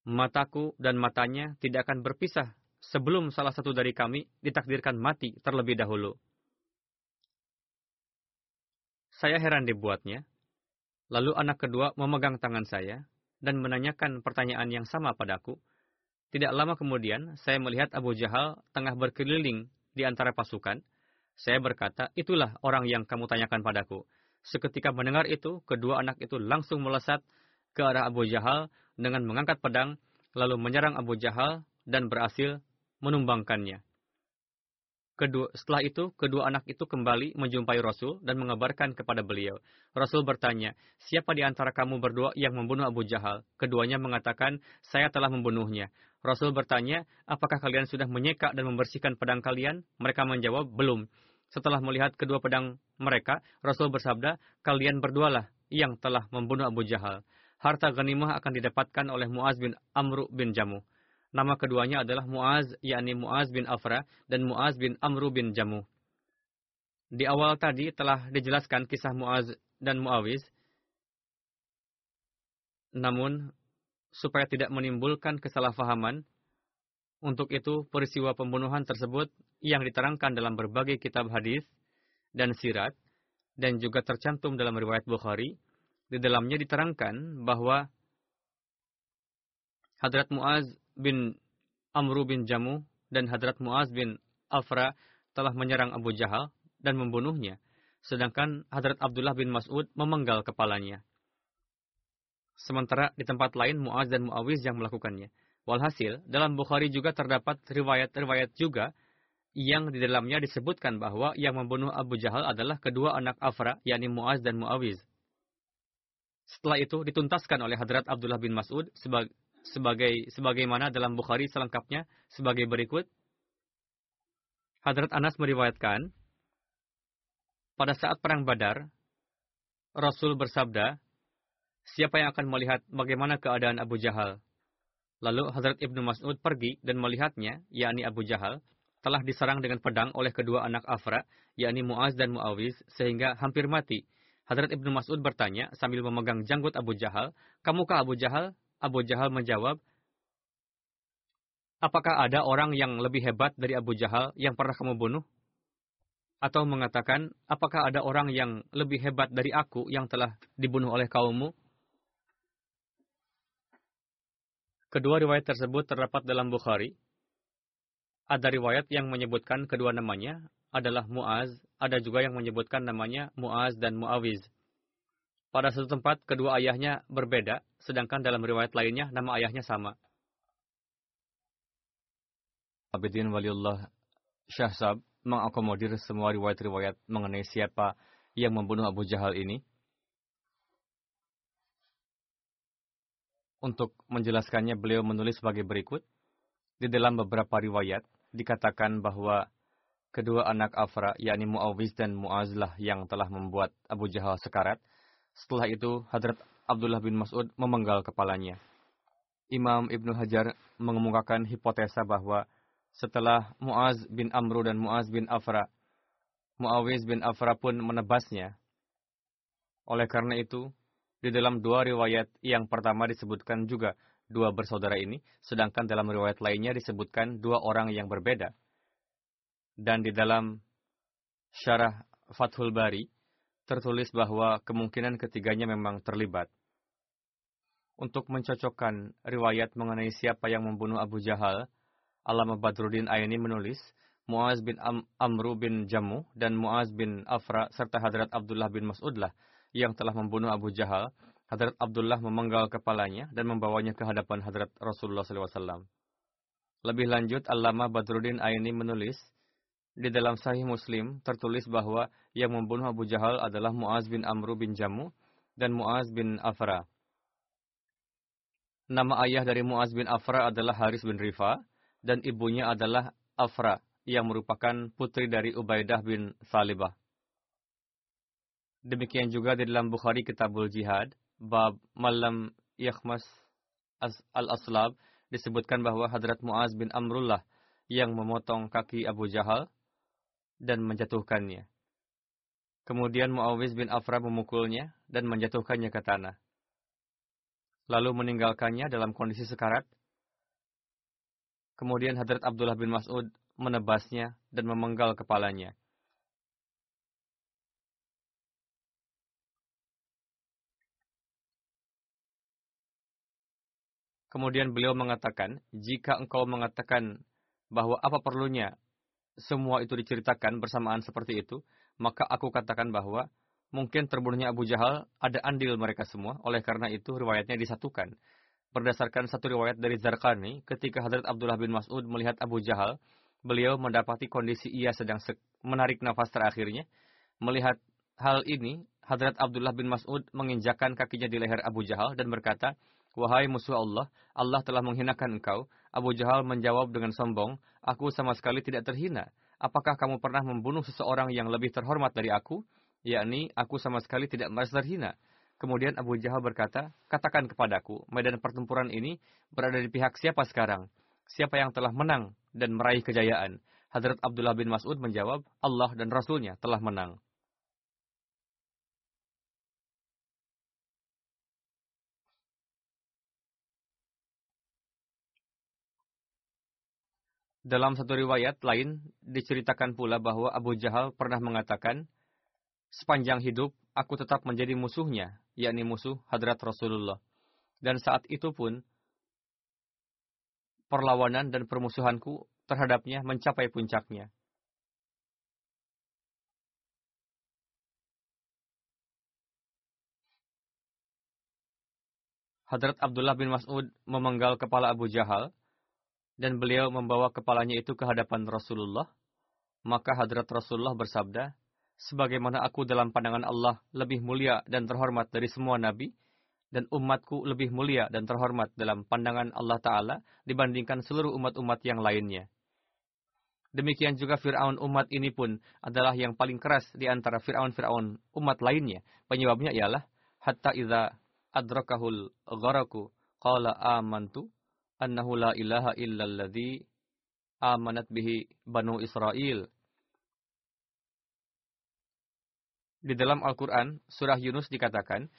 mataku dan matanya tidak akan berpisah sebelum salah satu dari kami ditakdirkan mati terlebih dahulu. Saya heran dibuatnya. Lalu anak kedua memegang tangan saya dan menanyakan pertanyaan yang sama padaku. Tidak lama kemudian, saya melihat Abu Jahal tengah berkeliling di antara pasukan. Saya berkata, itulah orang yang kamu tanyakan padaku. Seketika mendengar itu, kedua anak itu langsung melesat ke arah Abu Jahal dengan mengangkat pedang, lalu menyerang Abu Jahal dan berhasil menumbangkannya. Kedua, setelah itu, kedua anak itu kembali menjumpai Rasul dan mengabarkan kepada beliau. Rasul bertanya, siapa di antara kamu berdua yang membunuh Abu Jahal? Keduanya mengatakan, saya telah membunuhnya. Rasul bertanya, apakah kalian sudah menyeka dan membersihkan pedang kalian? Mereka menjawab, belum. Setelah melihat kedua pedang mereka, Rasul bersabda, kalian berdualah yang telah membunuh Abu Jahal. Harta ganimah akan didapatkan oleh Muaz bin Amru bin Jamuh. Nama keduanya adalah Muaz, yakni Muaz bin Afra dan Muaz bin Amru bin Jamu. Di awal tadi telah dijelaskan kisah Muaz dan Muawiz. Namun, supaya tidak menimbulkan kesalahpahaman, untuk itu peristiwa pembunuhan tersebut yang diterangkan dalam berbagai kitab hadis dan sirat dan juga tercantum dalam riwayat Bukhari, di dalamnya diterangkan bahwa Hadrat Muaz bin Amru bin Jamu dan Hadrat Muaz bin Afra telah menyerang Abu Jahal dan membunuhnya, sedangkan Hadrat Abdullah bin Mas'ud memenggal kepalanya. Sementara di tempat lain Muaz dan Muawiz yang melakukannya. Walhasil, dalam Bukhari juga terdapat riwayat-riwayat juga yang di dalamnya disebutkan bahwa yang membunuh Abu Jahal adalah kedua anak Afra, yakni Muaz dan Muawiz. Setelah itu dituntaskan oleh Hadrat Abdullah bin Mas'ud sebagai sebagai sebagaimana dalam Bukhari selengkapnya sebagai berikut. Hadrat Anas meriwayatkan, pada saat perang Badar, Rasul bersabda, siapa yang akan melihat bagaimana keadaan Abu Jahal? Lalu Hadrat Ibnu Mas'ud pergi dan melihatnya, yakni Abu Jahal, telah diserang dengan pedang oleh kedua anak Afra, yakni Muaz dan Muawiz, sehingga hampir mati. Hadrat Ibnu Mas'ud bertanya sambil memegang janggut Abu Jahal, Kamukah Abu Jahal? Abu Jahal menjawab, Apakah ada orang yang lebih hebat dari Abu Jahal yang pernah kamu bunuh? Atau mengatakan, apakah ada orang yang lebih hebat dari aku yang telah dibunuh oleh kaummu? Kedua riwayat tersebut terdapat dalam Bukhari. Ada riwayat yang menyebutkan kedua namanya adalah Muaz, ada juga yang menyebutkan namanya Muaz dan Muawiz. Pada satu tempat, kedua ayahnya berbeda, sedangkan dalam riwayat lainnya, nama ayahnya sama. Abidin Waliullah Syahsab mengakomodir semua riwayat-riwayat mengenai siapa yang membunuh Abu Jahal ini. Untuk menjelaskannya, beliau menulis sebagai berikut. Di dalam beberapa riwayat, dikatakan bahwa kedua anak Afra, yakni Muawiz dan Muazlah yang telah membuat Abu Jahal sekarat, setelah itu, Hadrat Abdullah bin Mas'ud memenggal kepalanya. Imam Ibnu Hajar mengemukakan hipotesa bahwa setelah Muaz bin Amru dan Muaz bin Afra, Muawiz bin Afra pun menebasnya. Oleh karena itu, Di dalam dua riwayat yang pertama disebutkan juga dua bersaudara ini, sedangkan dalam riwayat lainnya disebutkan dua orang yang berbeda. Dan di dalam syarah Fathul Bari, tertulis bahwa kemungkinan ketiganya memang terlibat. Untuk mencocokkan riwayat mengenai siapa yang membunuh Abu Jahal, Alama Badruddin Ayani menulis, Muaz bin Am Amru bin Jamu dan Muaz bin Afra serta Hadrat Abdullah bin Mas'udlah yang telah membunuh Abu Jahal. Hadrat Abdullah memenggal kepalanya dan membawanya ke hadapan Hadrat Rasulullah SAW. Lebih lanjut, Alama Badruddin Ayani menulis, di dalam Sahih Muslim tertulis bahwa yang membunuh Abu Jahal adalah Muaz bin Amru bin Jamu dan Muaz bin Afra. Nama ayah dari Muaz bin Afra adalah Haris bin Rifa dan ibunya adalah Afra yang merupakan putri dari Ubaidah bin Salibah. Demikian juga di dalam Bukhari Kitabul Jihad, bab Malam Yakhmas al-Aslab, disebutkan bahwa Hadrat Muaz bin Amrullah yang memotong kaki Abu Jahal dan menjatuhkannya. Kemudian Muawiz bin Afra memukulnya dan menjatuhkannya ke tanah. Lalu meninggalkannya dalam kondisi sekarat. Kemudian Hadrat Abdullah bin Mas'ud menebasnya, dan memenggal kepalanya. Kemudian beliau mengatakan, jika engkau mengatakan bahwa apa perlunya semua itu diceritakan bersamaan seperti itu, maka aku katakan bahwa mungkin terbunuhnya Abu Jahal ada andil mereka semua, oleh karena itu riwayatnya disatukan. Berdasarkan satu riwayat dari Zarqani, ketika Hadrat Abdullah bin Mas'ud melihat Abu Jahal, beliau mendapati kondisi ia sedang menarik nafas terakhirnya. Melihat hal ini, Hadrat Abdullah bin Mas'ud menginjakan kakinya di leher Abu Jahal dan berkata, Wahai musuh Allah, Allah telah menghinakan engkau. Abu Jahal menjawab dengan sombong, Aku sama sekali tidak terhina. Apakah kamu pernah membunuh seseorang yang lebih terhormat dari aku? Yakni, aku sama sekali tidak merasa terhina. Kemudian Abu Jahal berkata, Katakan kepadaku, medan pertempuran ini berada di pihak siapa sekarang? Siapa yang telah menang dan meraih kejayaan. Hadrat Abdullah bin Mas'ud menjawab, Allah dan Rasulnya telah menang. Dalam satu riwayat lain, diceritakan pula bahwa Abu Jahal pernah mengatakan, Sepanjang hidup, aku tetap menjadi musuhnya, yakni musuh Hadrat Rasulullah. Dan saat itu pun, perlawanan dan permusuhanku terhadapnya mencapai puncaknya. Hadrat Abdullah bin Mas'ud memenggal kepala Abu Jahal, dan beliau membawa kepalanya itu ke hadapan Rasulullah. Maka Hadrat Rasulullah bersabda, Sebagaimana aku dalam pandangan Allah lebih mulia dan terhormat dari semua nabi, dan umatku lebih mulia dan terhormat dalam pandangan Allah Ta'ala dibandingkan seluruh umat-umat yang lainnya. Demikian juga Fir'aun umat ini pun adalah yang paling keras di antara Fir'aun-Fir'aun umat lainnya. Penyebabnya ialah, Hatta idha adrakahul gharaku qala amantu annahu la ilaha illalladhi amanat bihi Banu Israel. Di dalam Al-Quran, surah Yunus dikatakan,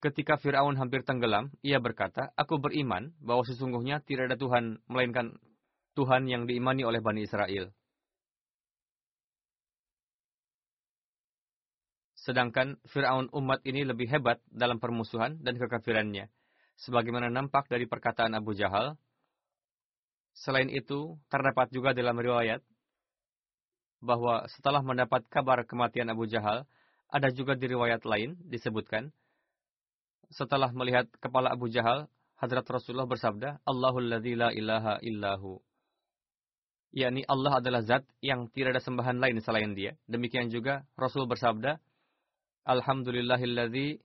Ketika Firaun hampir tenggelam, ia berkata, "Aku beriman bahwa sesungguhnya tidak ada Tuhan melainkan Tuhan yang diimani oleh Bani Israel." Sedangkan Firaun umat ini lebih hebat dalam permusuhan dan kekafirannya, sebagaimana nampak dari perkataan Abu Jahal. Selain itu, terdapat juga dalam riwayat bahwa setelah mendapat kabar kematian Abu Jahal, ada juga di riwayat lain disebutkan setelah melihat kepala Abu Jahal, Hadrat Rasulullah bersabda, Allahul ladzi la ilaha illahu. yakni Allah adalah zat yang tidak ada sembahan lain selain dia. Demikian juga Rasul bersabda, Alhamdulillahilladzi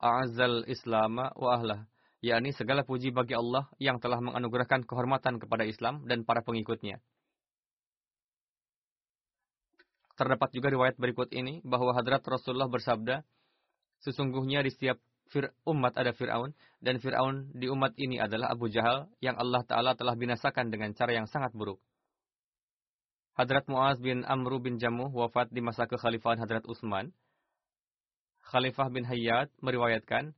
a'azzal islama wa ahlah. yakni segala puji bagi Allah yang telah menganugerahkan kehormatan kepada Islam dan para pengikutnya. Terdapat juga riwayat berikut ini bahwa Hadrat Rasulullah bersabda, Sesungguhnya di setiap fir umat ada Fir'aun, dan Fir'aun di umat ini adalah Abu Jahal yang Allah Ta'ala telah binasakan dengan cara yang sangat buruk. Hadrat Muaz bin Amru bin Jamuh wafat di masa kekhalifahan Hadrat Utsman. Khalifah bin Hayyad meriwayatkan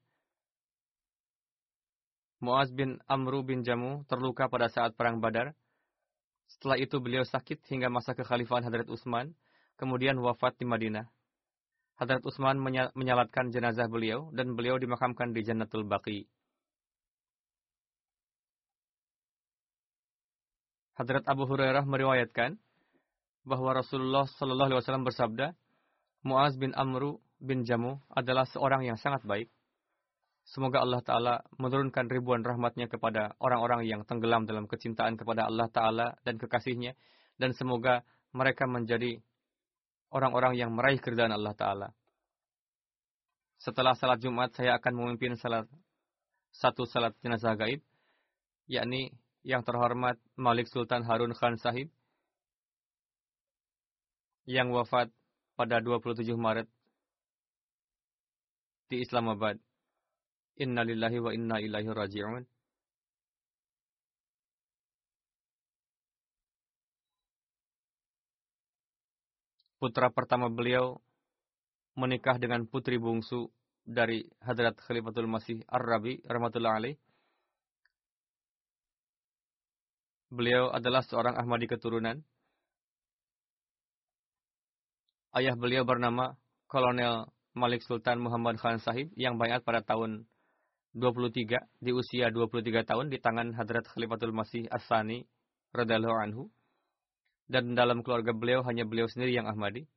Muaz bin Amru bin Jamu terluka pada saat perang Badar. Setelah itu beliau sakit hingga masa kekhalifahan Hadrat Utsman, kemudian wafat di Madinah. Hadrat Utsman menyalatkan jenazah beliau dan beliau dimakamkan di Jannatul Baqi. Hadrat Abu Hurairah meriwayatkan bahwa Rasulullah Shallallahu Alaihi Wasallam bersabda, Muaz bin Amru bin Jamu adalah seorang yang sangat baik. Semoga Allah Ta'ala menurunkan ribuan rahmatnya kepada orang-orang yang tenggelam dalam kecintaan kepada Allah Ta'ala dan kekasihnya. Dan semoga mereka menjadi orang-orang yang meraih keridhaan Allah Ta'ala. Setelah salat Jumat, saya akan memimpin salat satu salat jenazah gaib, yakni yang terhormat Malik Sultan Harun Khan Sahib, yang wafat pada 27 Maret di Islamabad. Inna lillahi wa inna ilaihi raji'un. Putra pertama beliau menikah dengan putri bungsu dari Hadrat Khalifatul Masih Ar-Rabi rahmatullah alaih. Beliau adalah seorang Ahmadi keturunan. Ayah beliau bernama Kolonel Malik Sultan Muhammad Khan Sahib yang banyak pada tahun 23 di usia 23 tahun di tangan Hadrat Khalifatul Masih As-Sani radhiyallahu anhu dan dalam keluarga beliau hanya beliau sendiri yang Ahmadi.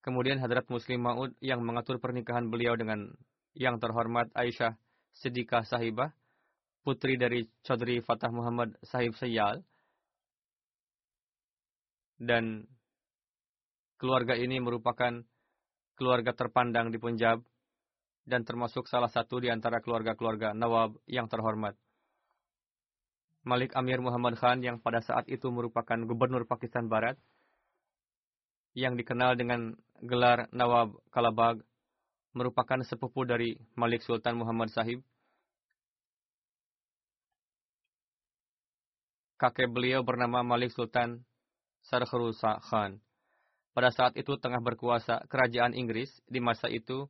Kemudian Hadrat Muslim Maud yang mengatur pernikahan beliau dengan yang terhormat Aisyah Siddiqah Sahibah, putri dari Chaudhry Fatah Muhammad Sahib Sayyal. Dan keluarga ini merupakan keluarga terpandang di Punjab dan termasuk salah satu di antara keluarga-keluarga Nawab yang terhormat. Malik Amir Muhammad Khan yang pada saat itu merupakan gubernur Pakistan Barat, yang dikenal dengan gelar Nawab Kalabag, merupakan sepupu dari Malik Sultan Muhammad Sahib. Kakek beliau bernama Malik Sultan Sarkharusa Khan. Pada saat itu tengah berkuasa kerajaan Inggris di masa itu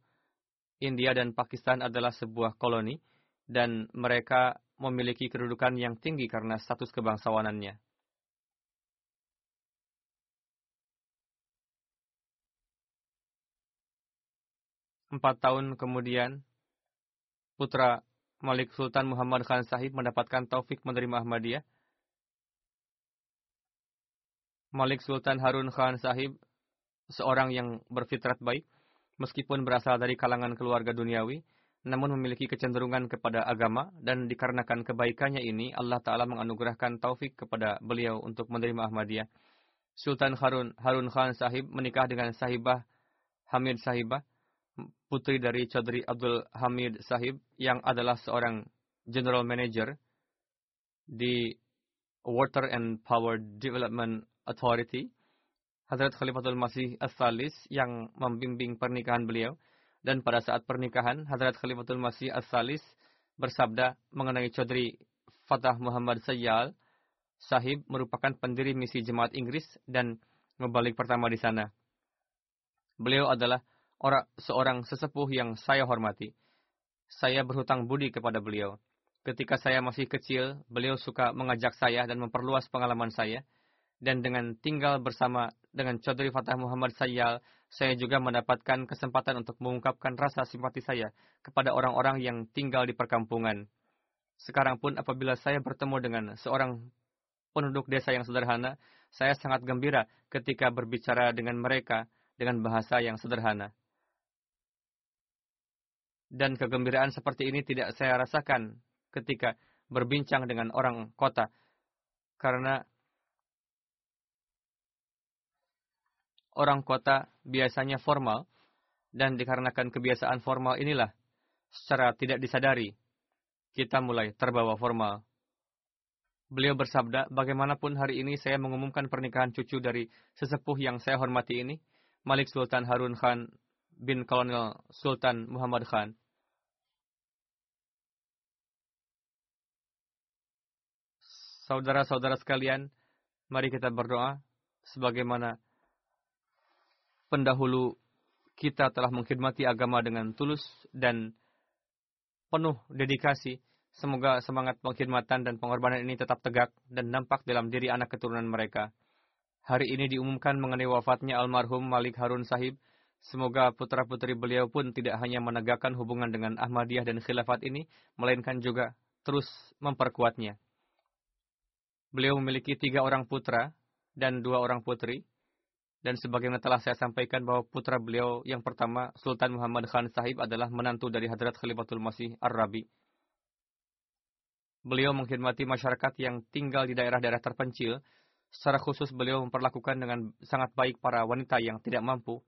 India dan Pakistan adalah sebuah koloni dan mereka memiliki kedudukan yang tinggi karena status kebangsawanannya. Empat tahun kemudian, putra Malik Sultan Muhammad Khan Sahib mendapatkan taufik menerima Ahmadiyah. Malik Sultan Harun Khan Sahib, seorang yang berfitrat baik, meskipun berasal dari kalangan keluarga duniawi, namun memiliki kecenderungan kepada agama dan dikarenakan kebaikannya ini Allah Ta'ala menganugerahkan taufik kepada beliau untuk menerima Ahmadiyah. Sultan Harun, Harun Khan Sahib menikah dengan sahibah Hamid Sahibah, putri dari Chaudhry Abdul Hamid Sahib yang adalah seorang general manager di Water and Power Development Authority Hadrat Khalifatul Masih As-Salis yang membimbing pernikahan beliau. Dan pada saat pernikahan, Hadrat Khalifatul Masih As-Salis bersabda mengenai Chaudhry Fatah Muhammad Sayyal Sahib merupakan pendiri misi jemaat Inggris dan membalik pertama di sana. Beliau adalah orang, seorang sesepuh yang saya hormati. Saya berhutang budi kepada beliau. Ketika saya masih kecil, beliau suka mengajak saya dan memperluas pengalaman saya dan dengan tinggal bersama dengan Chaudhry Fatah Muhammad Sayyal, saya juga mendapatkan kesempatan untuk mengungkapkan rasa simpati saya kepada orang-orang yang tinggal di perkampungan. Sekarang pun apabila saya bertemu dengan seorang penduduk desa yang sederhana, saya sangat gembira ketika berbicara dengan mereka dengan bahasa yang sederhana. Dan kegembiraan seperti ini tidak saya rasakan ketika berbincang dengan orang kota, karena orang kota biasanya formal, dan dikarenakan kebiasaan formal inilah, secara tidak disadari, kita mulai terbawa formal. Beliau bersabda, bagaimanapun hari ini saya mengumumkan pernikahan cucu dari sesepuh yang saya hormati ini, Malik Sultan Harun Khan bin Kolonel Sultan Muhammad Khan. Saudara-saudara sekalian, mari kita berdoa sebagaimana pendahulu kita telah mengkhidmati agama dengan tulus dan penuh dedikasi. Semoga semangat pengkhidmatan dan pengorbanan ini tetap tegak dan nampak dalam diri anak keturunan mereka. Hari ini diumumkan mengenai wafatnya almarhum Malik Harun Sahib. Semoga putra-putri beliau pun tidak hanya menegakkan hubungan dengan Ahmadiyah dan khilafat ini, melainkan juga terus memperkuatnya. Beliau memiliki tiga orang putra dan dua orang putri. Dan sebagaimana telah saya sampaikan bahwa putra beliau yang pertama, Sultan Muhammad Khan Sahib adalah menantu dari Hadrat Khalifatul Masih Ar-Rabi. Beliau mengkhidmati masyarakat yang tinggal di daerah-daerah terpencil. Secara khusus beliau memperlakukan dengan sangat baik para wanita yang tidak mampu.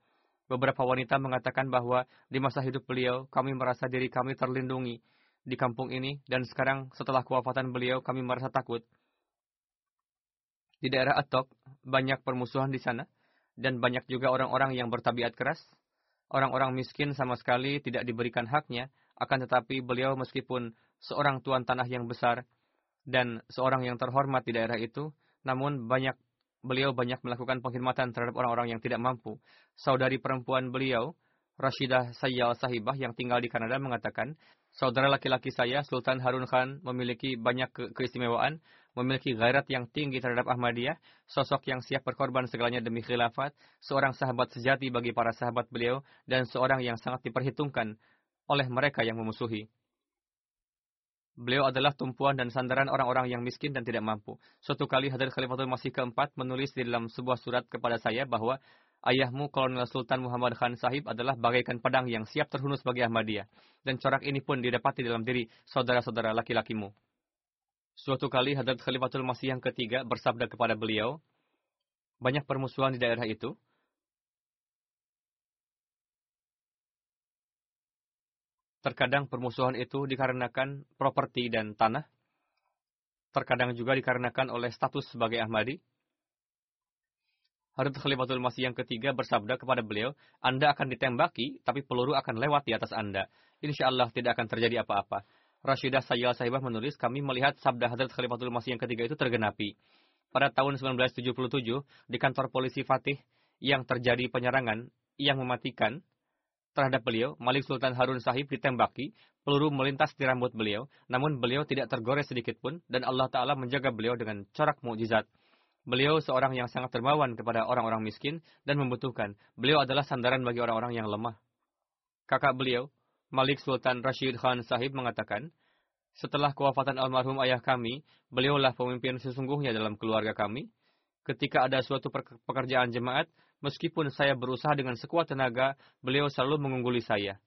Beberapa wanita mengatakan bahwa di masa hidup beliau, kami merasa diri kami terlindungi di kampung ini, dan sekarang setelah kewafatan beliau, kami merasa takut. Di daerah Atok, banyak permusuhan di sana dan banyak juga orang-orang yang bertabiat keras. Orang-orang miskin sama sekali tidak diberikan haknya, akan tetapi beliau meskipun seorang tuan tanah yang besar dan seorang yang terhormat di daerah itu, namun banyak beliau banyak melakukan pengkhidmatan terhadap orang-orang yang tidak mampu. Saudari perempuan beliau, Rashidah Sayyal Sahibah yang tinggal di Kanada mengatakan, saudara laki-laki saya, Sultan Harun Khan, memiliki banyak ke keistimewaan memiliki gairat yang tinggi terhadap Ahmadiyah, sosok yang siap berkorban segalanya demi khilafat, seorang sahabat sejati bagi para sahabat beliau, dan seorang yang sangat diperhitungkan oleh mereka yang memusuhi. Beliau adalah tumpuan dan sandaran orang-orang yang miskin dan tidak mampu. Suatu kali Hadrat Khalifatul Masih keempat menulis di dalam sebuah surat kepada saya bahwa ayahmu Kolonel Sultan Muhammad Khan Sahib adalah bagaikan pedang yang siap terhunus bagi Ahmadiyah. Dan corak ini pun didapati dalam diri saudara-saudara laki-lakimu. Suatu kali Hadrat Khalifatul Masih yang ketiga bersabda kepada beliau, banyak permusuhan di daerah itu. Terkadang permusuhan itu dikarenakan properti dan tanah. Terkadang juga dikarenakan oleh status sebagai Ahmadi. Hadrat Khalifatul Masih yang ketiga bersabda kepada beliau, Anda akan ditembaki, tapi peluru akan lewat di atas Anda. Insya Allah tidak akan terjadi apa-apa. Rashidah Sayyal Sahibah menulis, kami melihat sabda Hadrat Khalifatul Masih yang ketiga itu tergenapi. Pada tahun 1977, di kantor polisi Fatih yang terjadi penyerangan yang mematikan terhadap beliau, Malik Sultan Harun Sahib ditembaki, peluru melintas di rambut beliau, namun beliau tidak tergores sedikit pun, dan Allah Ta'ala menjaga beliau dengan corak mukjizat. Beliau seorang yang sangat dermawan kepada orang-orang miskin dan membutuhkan. Beliau adalah sandaran bagi orang-orang yang lemah. Kakak beliau, Malik Sultan Rashid Khan Sahib mengatakan, setelah kewafatan almarhum ayah kami, beliaulah pemimpin sesungguhnya dalam keluarga kami. Ketika ada suatu pekerjaan jemaat, meskipun saya berusaha dengan sekuat tenaga, beliau selalu mengungguli saya.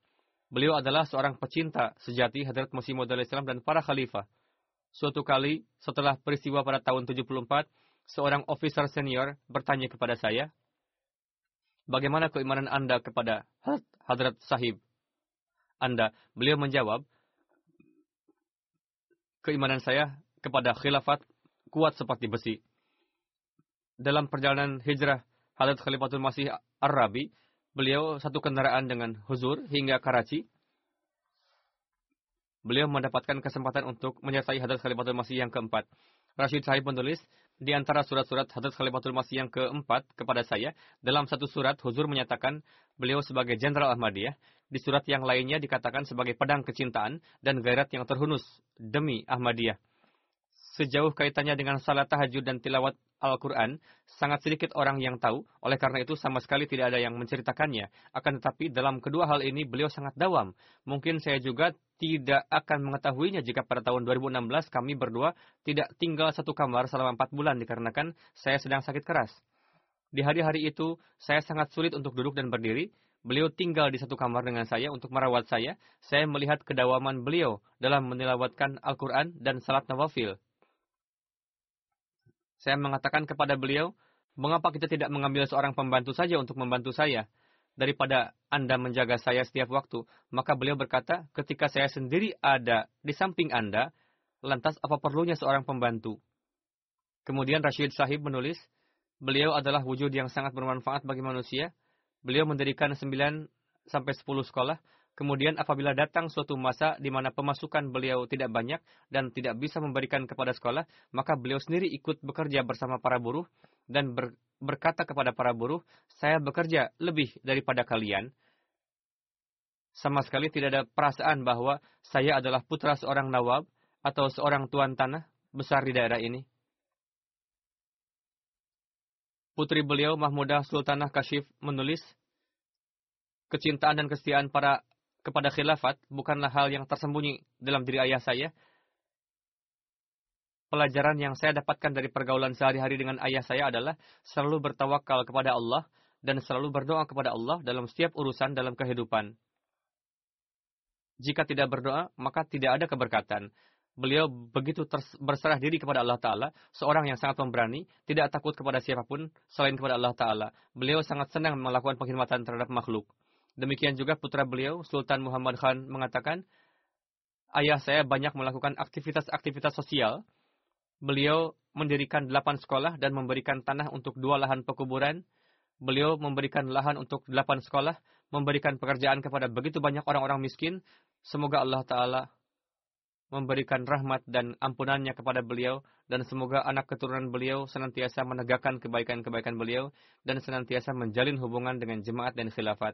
Beliau adalah seorang pecinta sejati Hadrat Masih Maud Islam dan para khalifah. Suatu kali, setelah peristiwa pada tahun 74, seorang officer senior bertanya kepada saya, Bagaimana keimanan Anda kepada Hadrat Sahib? Anda? Beliau menjawab, keimanan saya kepada khilafat kuat seperti besi. Dalam perjalanan hijrah Hadrat Khalifatul Masih Ar-Rabi, beliau satu kendaraan dengan huzur hingga Karachi. Beliau mendapatkan kesempatan untuk menyertai Hadrat Khalifatul Masih yang keempat. Rashid Sahib menulis, di antara surat-surat Hadrat Khalifatul Masih yang keempat kepada saya, dalam satu surat Huzur menyatakan beliau sebagai Jenderal Ahmadiyah, di surat yang lainnya dikatakan sebagai pedang kecintaan dan gairat yang terhunus demi Ahmadiyah. Sejauh kaitannya dengan salat tahajud dan tilawat Al-Quran, sangat sedikit orang yang tahu, oleh karena itu sama sekali tidak ada yang menceritakannya. Akan tetapi dalam kedua hal ini beliau sangat dawam. Mungkin saya juga tidak akan mengetahuinya jika pada tahun 2016 kami berdua tidak tinggal satu kamar selama empat bulan dikarenakan saya sedang sakit keras. Di hari-hari itu, saya sangat sulit untuk duduk dan berdiri, Beliau tinggal di satu kamar dengan saya untuk merawat saya. Saya melihat kedawaman beliau dalam menilawatkan Al-Quran dan salat nawafil. Saya mengatakan kepada beliau, mengapa kita tidak mengambil seorang pembantu saja untuk membantu saya? Daripada Anda menjaga saya setiap waktu. Maka beliau berkata, ketika saya sendiri ada di samping Anda, lantas apa perlunya seorang pembantu? Kemudian Rashid Sahib menulis, beliau adalah wujud yang sangat bermanfaat bagi manusia, Beliau mendirikan 9 sampai 10 sekolah. Kemudian apabila datang suatu masa di mana pemasukan beliau tidak banyak dan tidak bisa memberikan kepada sekolah, maka beliau sendiri ikut bekerja bersama para buruh dan ber, berkata kepada para buruh, saya bekerja lebih daripada kalian. Sama sekali tidak ada perasaan bahwa saya adalah putra seorang nawab atau seorang tuan tanah besar di daerah ini. Putri beliau Mahmudah Sultanah Kashif menulis, kecintaan dan kesetiaan para kepada khilafat bukanlah hal yang tersembunyi dalam diri ayah saya. Pelajaran yang saya dapatkan dari pergaulan sehari-hari dengan ayah saya adalah selalu bertawakal kepada Allah dan selalu berdoa kepada Allah dalam setiap urusan dalam kehidupan. Jika tidak berdoa, maka tidak ada keberkatan. Beliau begitu berserah diri kepada Allah Ta'ala, seorang yang sangat pemberani, tidak takut kepada siapa pun selain kepada Allah Ta'ala. Beliau sangat senang melakukan pengkhidmatan terhadap makhluk. Demikian juga putra beliau, Sultan Muhammad Khan, mengatakan, Ayah saya banyak melakukan aktivitas-aktivitas sosial. Beliau mendirikan delapan sekolah dan memberikan tanah untuk dua lahan pekuburan. Beliau memberikan lahan untuk delapan sekolah, memberikan pekerjaan kepada begitu banyak orang-orang miskin. Semoga Allah Ta'ala memberikan rahmat dan ampunannya kepada beliau dan semoga anak keturunan beliau senantiasa menegakkan kebaikan-kebaikan beliau dan senantiasa menjalin hubungan dengan jemaat dan khilafat.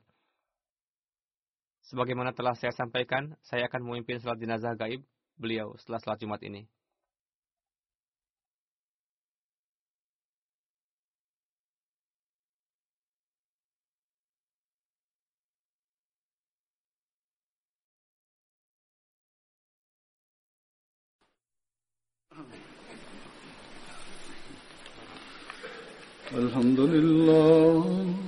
Sebagaimana telah saya sampaikan, saya akan memimpin salat jenazah gaib beliau setelah salat Jumat ini. الحمد لله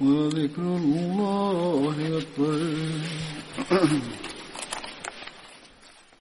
ولذكر الله أكبر